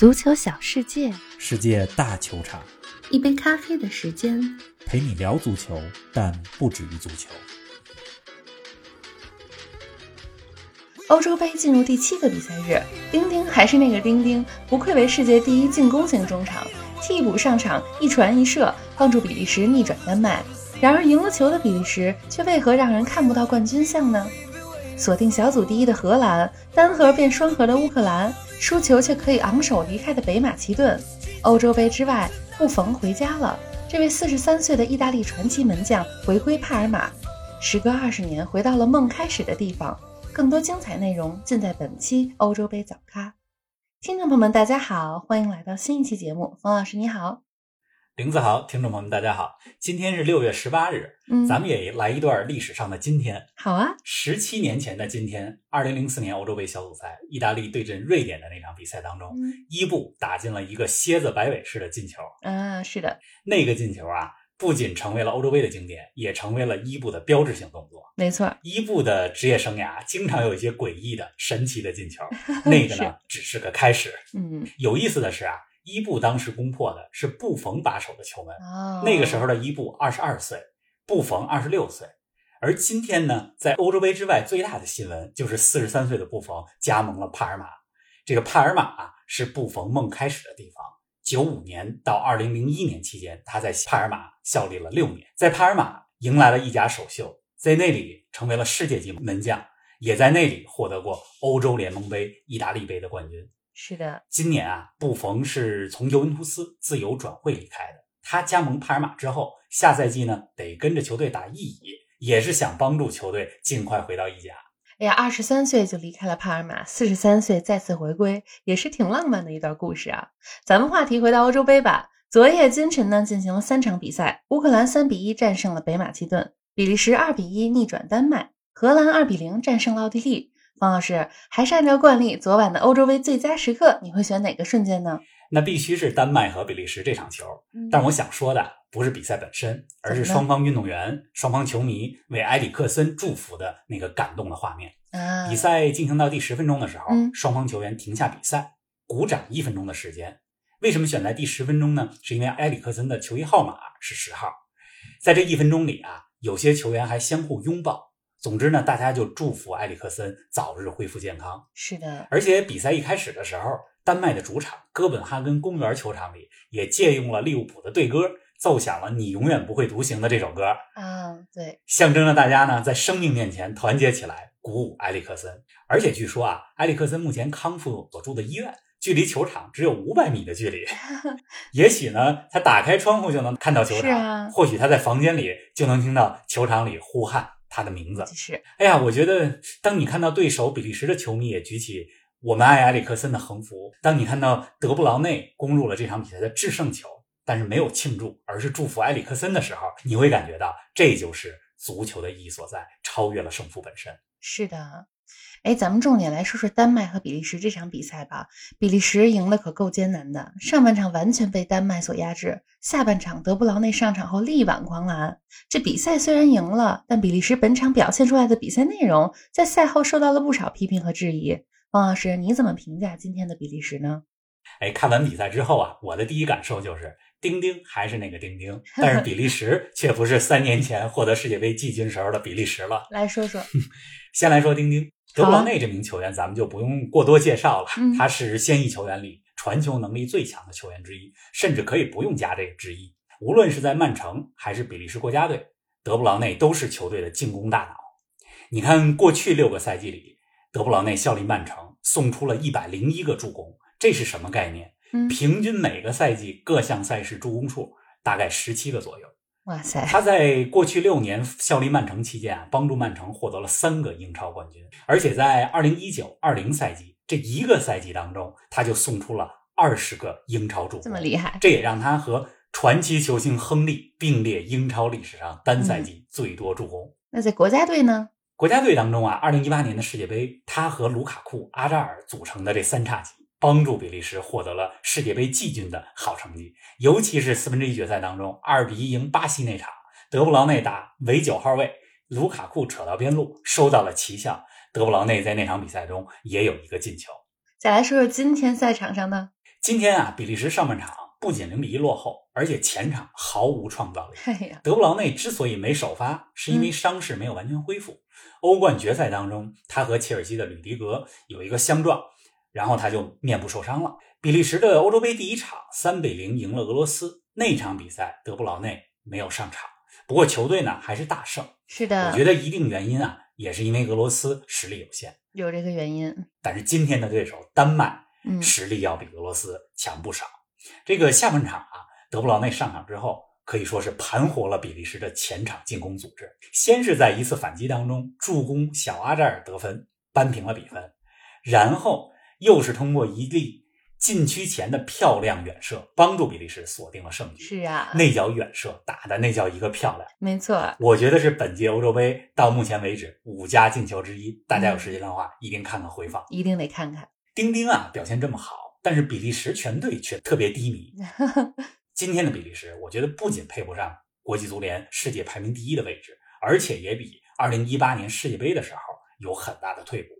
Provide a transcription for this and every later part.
足球小世界，世界大球场，一杯咖啡的时间。陪你聊足球，但不止于足球。欧洲杯进入第七个比赛日，丁丁还是那个丁丁，不愧为世界第一进攻型中场，替补上场一传一射，帮助比利时逆转丹麦。然而赢了球的比利时，却为何让人看不到冠军相呢？锁定小组第一的荷兰，单核变双核的乌克兰，输球却可以昂首离开的北马其顿，欧洲杯之外，不逢回家了。这位四十三岁的意大利传奇门将回归帕尔马，时隔二十年回到了梦开始的地方。更多精彩内容尽在本期欧洲杯早咖。听众朋友们，大家好，欢迎来到新一期节目。冯老师你好。林子豪，听众朋友们，大家好！今天是六月十八日，嗯，咱们也来一段历史上的今天。好啊，十七年前的今天，二零零四年欧洲杯小组赛，意大利对阵瑞典的那场比赛当中，伊布打进了一个蝎子摆尾式的进球。嗯，是的，那个进球啊，不仅成为了欧洲杯的经典，也成为了伊布的标志性动作。没错，伊布的职业生涯经常有一些诡异的、神奇的进球，那个呢，只是个开始。嗯，有意思的是啊。伊布当时攻破的是布冯把守的球门，哦，那个时候的伊布二十二岁，布冯二十六岁。而今天呢，在欧洲杯之外最大的新闻就是四十三岁的布冯加盟了帕尔马。这个帕尔马啊，是布冯梦开始的地方。九五年到二零零一年期间，他在帕尔马效力了六年，在帕尔马迎来了一甲首秀，在那里成为了世界级门将，也在那里获得过欧洲联盟杯、意大利杯的冠军。是的，今年啊，布冯是从尤文图斯自由转会离开的。他加盟帕尔马之后，下赛季呢得跟着球队打意乙，也是想帮助球队尽快回到意甲。哎呀，二十三岁就离开了帕尔马，四十三岁再次回归，也是挺浪漫的一段故事啊。咱们话题回到欧洲杯吧。昨夜今晨呢进行了三场比赛，乌克兰三比一战胜了北马其顿，比利时二比一逆转丹麦，荷兰二比零战胜了奥地利。方老师还是按照惯例，昨晚的欧洲杯最佳时刻，你会选哪个瞬间呢？那必须是丹麦和比利时这场球。但我想说的不是比赛本身，而是双方运动员、双方球迷为埃里克森祝福的那个感动的画面。比赛进行到第十分钟的时候，双方球员停下比赛，鼓掌一分钟的时间。为什么选在第十分钟呢？是因为埃里克森的球衣号码是十号。在这一分钟里啊，有些球员还相互拥抱。总之呢，大家就祝福埃里克森早日恢复健康。是的，而且比赛一开始的时候，丹麦的主场哥本哈根公园球场里也借用了利物浦的队歌，奏响了《你永远不会独行》的这首歌。啊，对，象征着大家呢在生命面前团结起来，鼓舞埃里克森。而且据说啊，埃里克森目前康复所住的医院距离球场只有五百米的距离。也许呢，他打开窗户就能看到球场。啊，或许他在房间里就能听到球场里呼喊。他的名字是，哎呀，我觉得当你看到对手比利时的球迷也举起“我们爱埃里克森”的横幅，当你看到德布劳内攻入了这场比赛的制胜球，但是没有庆祝，而是祝福埃里克森的时候，你会感觉到这就是足球的意义所在，超越了胜负本身。是的。哎，咱们重点来说说丹麦和比利时这场比赛吧。比利时赢的可够艰难的，上半场完全被丹麦所压制，下半场德布劳内上场后力挽狂澜。这比赛虽然赢了，但比利时本场表现出来的比赛内容，在赛后受到了不少批评和质疑。王老师，你怎么评价今天的比利时呢？哎，看完比赛之后啊，我的第一感受就是，丁丁还是那个丁丁，但是比利时却不是三年前获得世界杯季军时候的比利时了。来说说，先来说丁丁。德布劳内这名球员，咱们就不用过多介绍了。他是现役球员里传球能力最强的球员之一，甚至可以不用加这个之一。无论是在曼城还是比利时国家队，德布劳内都是球队的进攻大脑。你看，过去六个赛季里，德布劳内效力曼城，送出了一百零一个助攻，这是什么概念？平均每个赛季各项赛事助攻数大概十七个左右。哇塞！他在过去六年效力曼城期间啊，帮助曼城获得了三个英超冠军，而且在二零一九二零赛季这一个赛季当中，他就送出了二十个英超助攻，这么厉害！这也让他和传奇球星亨利并列英超历史上单赛季最多助攻。那在国家队呢？国家队当中啊，二零一八年的世界杯，他和卢卡库、阿扎尔组成的这三叉戟。帮助比利时获得了世界杯季军的好成绩，尤其是四分之一决赛当中二比一赢巴西那场，德布劳内打为九号位，卢卡库扯到边路收到了奇效，德布劳内在那场比赛中也有一个进球。再来说说今天赛场上的？今天啊，比利时上半场不仅零比一落后，而且前场毫无创造力。德布劳内之所以没首发，是因为伤势没有完全恢复。欧冠决赛当中，他和切尔西的吕迪格有一个相撞，然后他就面部受伤了。比利时的欧洲杯第一场三比零赢了俄罗斯，那场比赛德布劳内没有上场，不过球队呢还是大胜。是的，我觉得一定原因啊，也是因为俄罗斯实力有限，有这个原因。但是今天的对手丹麦。嗯，实力要比俄罗斯强不少。这个下半场啊，德布劳内上场之后，可以说是盘活了比利时的前场进攻组织。先是在一次反击当中助攻小阿扎尔得分，扳平了比分，然后又是通过一粒禁区前的漂亮远射，帮助比利时锁定了胜局。是啊，那脚远射打的那叫一个漂亮。没错，我觉得是本届欧洲杯到目前为止五家进球之一。大家有时间的话，一定看看回放，一定得看看。丁丁啊，表现这么好，但是比利时全队却特别低迷。今天的比利时，我觉得不仅配不上国际足联世界排名第一的位置，而且也比2018年世界杯的时候有很大的退步。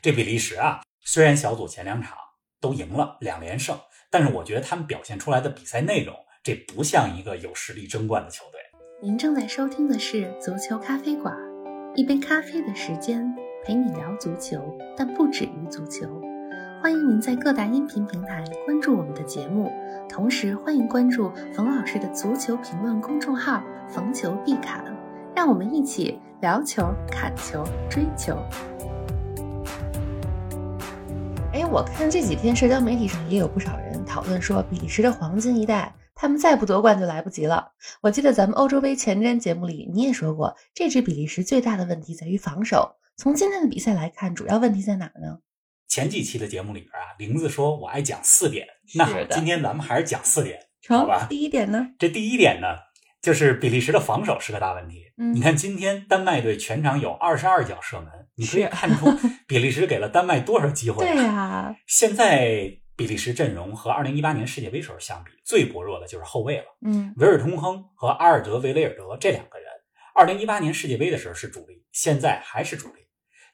这比利时啊，虽然小组前两场都赢了两连胜，但是我觉得他们表现出来的比赛内容，这不像一个有实力争冠的球队。您正在收听的是足球咖啡馆，一杯咖啡的时间陪你聊足球，但不止于足球。欢迎您在各大音频平台关注我们的节目，同时欢迎关注冯老师的足球评论公众号“逢球必侃”，让我们一起聊球、砍球、追球。哎，我看这几天社交媒体上也有不少人讨论说，比利时的黄金一代，他们再不夺冠就来不及了。我记得咱们欧洲杯前瞻节目里你也说过，这支比利时最大的问题在于防守。从今天的比赛来看，主要问题在哪呢？前几期的节目里边啊，玲子说我爱讲四点，那好，今天咱们还是讲四点，好吧？第一点呢，这第一点呢，就是比利时的防守是个大问题。嗯，你看今天丹麦队全场有二十二脚射门，你可以看出比利时给了丹麦多少机会。对呀，现在比利时阵容和二零一八年世界杯时候相比，最薄弱的就是后卫了。嗯，维尔通亨和阿尔德维雷尔德这两个人，二零一八年世界杯的时候是主力，现在还是主力，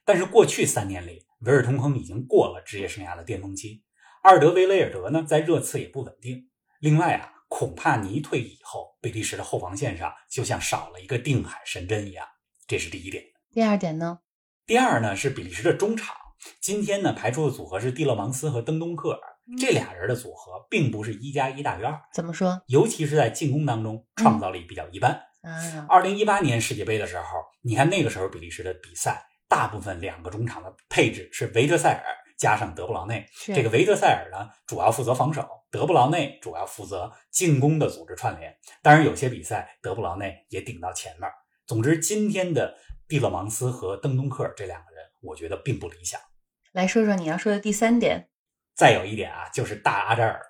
但是过去三年里。维尔通亨已经过了职业生涯的巅峰期，阿尔德维雷尔德呢，在热刺也不稳定。另外啊，孔帕尼退役以后，比利时的后防线上就像少了一个定海神针一样。这是第一点。第二点呢？第二呢是比利时的中场。今天呢排出的组合是蒂勒芒斯和登东克尔，这俩人的组合并不是一加一大于二。怎么说？尤其是在进攻当中，创造力比较一般。啊，二零一八年世界杯的时候，你看那个时候比利时的比赛。大部分两个中场的配置是维特塞尔加上德布劳内。这个维特塞尔呢，主要负责防守；德布劳内主要负责进攻的组织串联。当然，有些比赛德布劳内也顶到前面。总之，今天的蒂勒芒斯和登东克尔这两个人，我觉得并不理想。来说说你要说的第三点。再有一点啊，就是大阿扎尔。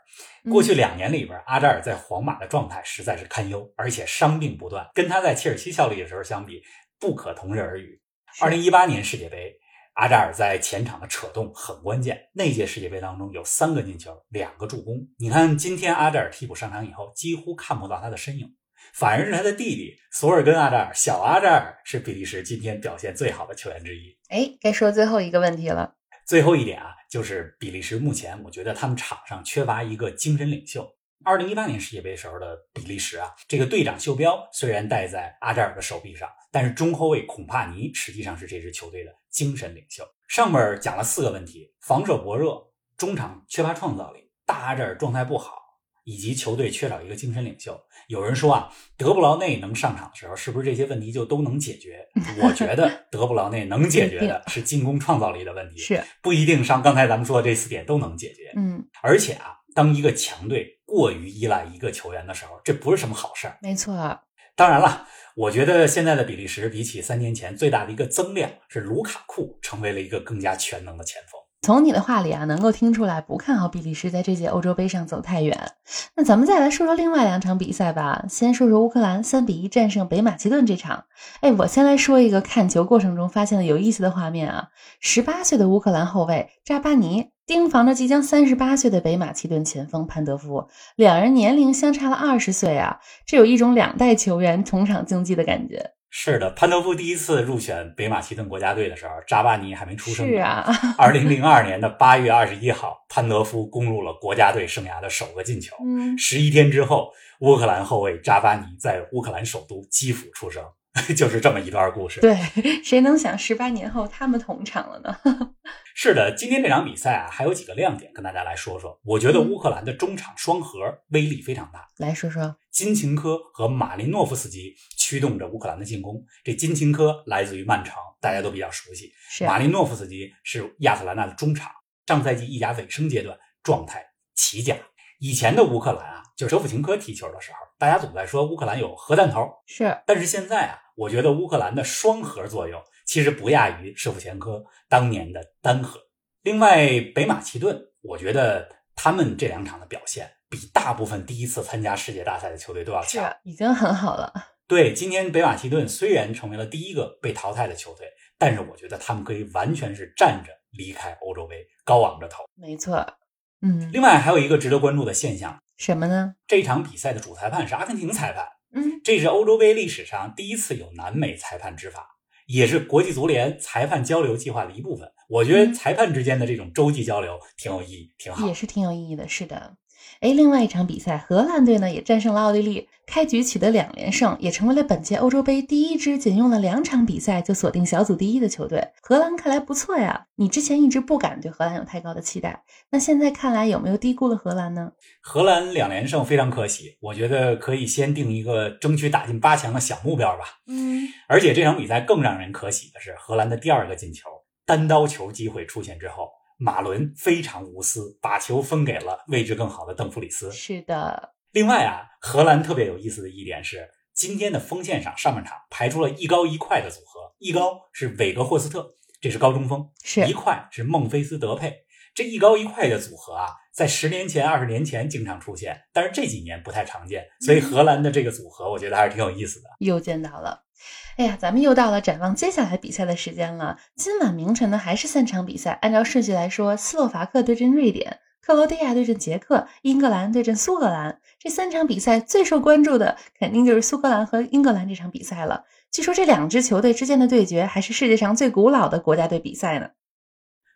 过去两年里边，阿扎尔在皇马的状态实在是堪忧，而且伤病不断，跟他在切尔西效力的时候相比，不可同日而语。二零一八年世界杯，阿扎尔在前场的扯动很关键。那届世界杯当中有三个进球，两个助攻。你看今天阿扎尔替补上场以后，几乎看不到他的身影，反而是他的弟弟索尔根阿扎尔，小阿扎尔是比利时今天表现最好的球员之一。哎，该说最后一个问题了。最后一点啊，就是比利时目前，我觉得他们场上缺乏一个精神领袖。二零一八年世界杯时候的比利时啊，这个队长袖标虽然戴在阿扎尔的手臂上，但是中后卫孔帕尼实际上是这支球队的精神领袖。上面讲了四个问题：防守薄弱，中场缺乏创造力，大阿扎尔状态不好，以及球队缺少一个精神领袖。有人说啊，德布劳内能上场的时候，是不是这些问题就都能解决？我觉得德布劳内能解决的是进攻创造力的问题，是不一定上刚才咱们说的这四点都能解决。嗯，而且啊。当一个强队过于依赖一个球员的时候，这不是什么好事儿。没错。当然了，我觉得现在的比利时比起三年前最大的一个增量是卢卡库成为了一个更加全能的前锋。从你的话里啊，能够听出来不看好比利时在这届欧洲杯上走太远。那咱们再来说说另外两场比赛吧。先说说乌克兰三比一战胜北马其顿这场。哎，我先来说一个看球过程中发现的有意思的画面啊。十八岁的乌克兰后卫扎巴尼。盯防着即将三十八岁的北马其顿前锋潘德夫，两人年龄相差了二十岁啊，这有一种两代球员同场竞技的感觉。是的，潘德夫第一次入选北马其顿国家队的时候，扎巴尼还没出生。是啊，二零零二年的八月二十一号，潘德夫攻入了国家队生涯的首个进球。嗯，十一天之后，乌克兰后卫扎巴尼在乌克兰首都基辅出生，就是这么一段故事。对，谁能想十八年后他们同场了呢？是的，今天这场比赛啊，还有几个亮点跟大家来说说。我觉得乌克兰的中场双核威力非常大，来说说金琴科和马林诺夫斯基驱动着乌克兰的进攻。这金琴科来自于曼城，大家都比较熟悉。是马林诺夫斯基是亚特兰大的中场，上赛季意甲尾声阶段状态奇佳。以前的乌克兰啊，就舍甫琴科踢球的时候，大家总在说乌克兰有核弹头，是。但是现在啊，我觉得乌克兰的双核作用。其实不亚于舍甫前科当年的单核。另外，北马其顿，我觉得他们这两场的表现比大部分第一次参加世界大赛的球队都要强，已经很好了。对，今天北马其顿虽然成为了第一个被淘汰的球队，但是我觉得他们可以完全是站着离开欧洲杯，高昂着头。没错，嗯。另外还有一个值得关注的现象，什么呢？这场比赛的主裁判是阿根廷裁判，嗯，这是欧洲杯历史上第一次有南美裁判执法。也是国际足联裁判交流计划的一部分。我觉得裁判之间的这种洲际交流挺有意义，挺好，也是挺有意义的。是的。哎，另外一场比赛，荷兰队呢也战胜了奥地利，开局取得两连胜，也成为了本届欧洲杯第一支仅用了两场比赛就锁定小组第一的球队。荷兰看来不错呀，你之前一直不敢对荷兰有太高的期待，那现在看来有没有低估了荷兰呢？荷兰两连胜非常可喜，我觉得可以先定一个争取打进八强的小目标吧。嗯，而且这场比赛更让人可喜的是，荷兰的第二个进球，单刀球机会出现之后。马伦非常无私，把球分给了位置更好的邓弗里斯。是的。另外啊，荷兰特别有意思的一点是，今天的锋线上上半场排出了一高一快的组合，一高是韦格霍斯特，这是高中锋；是一快是孟菲斯德佩。这一高一快的组合啊，在十年前、二十年前经常出现，但是这几年不太常见。所以荷兰的这个组合，我觉得还是挺有意思的。又见到了。哎呀，咱们又到了展望接下来比赛的时间了。今晚凌晨呢，还是三场比赛。按照顺序来说，斯洛伐克对阵瑞典，克罗地亚对阵捷克，英格兰对阵苏格兰。这三场比赛最受关注的，肯定就是苏格兰和英格兰这场比赛了。据说这两支球队之间的对决，还是世界上最古老的国家队比赛呢。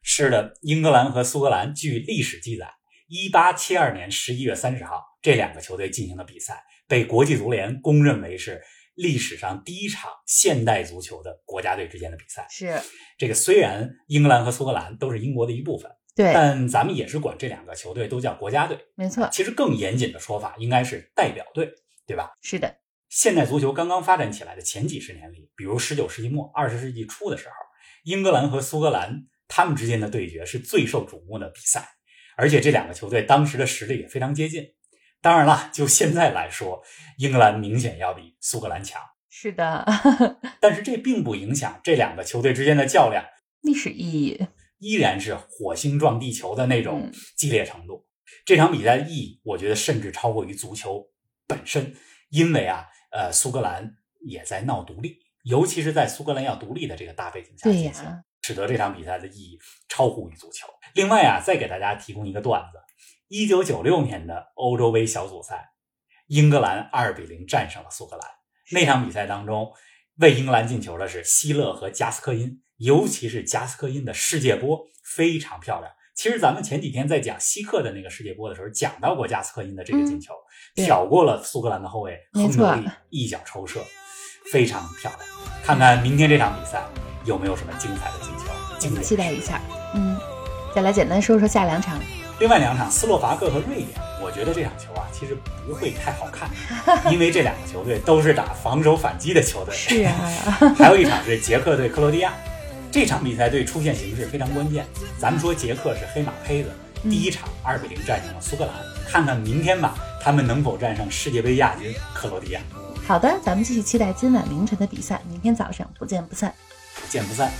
是的，英格兰和苏格兰，据历史记载，一八七二年十一月三十号，这两个球队进行的比赛，被国际足联公认为是。历史上第一场现代足球的国家队之间的比赛是这个。虽然英格兰和苏格兰都是英国的一部分，对，但咱们也是管这两个球队都叫国家队。没错，其实更严谨的说法应该是代表队，对吧？是的。现代足球刚刚发展起来的前几十年里，比如十九世纪末、二十世纪初的时候，英格兰和苏格兰他们之间的对决是最受瞩目的比赛，而且这两个球队当时的实力也非常接近。当然了，就现在来说，英格兰明显要比苏格兰强。是的，但是这并不影响这两个球队之间的较量。历史意义依然是火星撞地球的那种激烈程度。这场比赛的意义，我觉得甚至超过于足球本身，因为啊，呃，苏格兰也在闹独立，尤其是在苏格兰要独立的这个大背景下进行，使得这场比赛的意义超乎于足球。另外啊，再给大家提供一个段子。一九九六年的欧洲杯小组赛，英格兰二比零战胜了苏格兰。那场比赛当中，为英格兰进球的是希勒和加斯科因，尤其是加斯科因的世界波非常漂亮。其实咱们前几天在讲希克的那个世界波的时候，讲到过加斯科因的这个进球，挑过了苏格兰的后卫亨德利，一脚抽射，非常漂亮。看看明天这场比赛有没有什么精彩的进球，期待一下。嗯，再来简单说说下两场。另外两场，斯洛伐克和瑞典，我觉得这场球啊，其实不会太好看，因为这两个球队都是打防守反击的球队。是啊，还有一场是捷克对克罗地亚，这场比赛对出线形势非常关键。咱们说捷克是黑马胚子，第一场二比零战胜了苏格兰，看看明天吧，他们能否战胜世界杯亚军克罗地亚。好的，咱们继续期待今晚凌晨的比赛，明天早上不见不散，不见不散。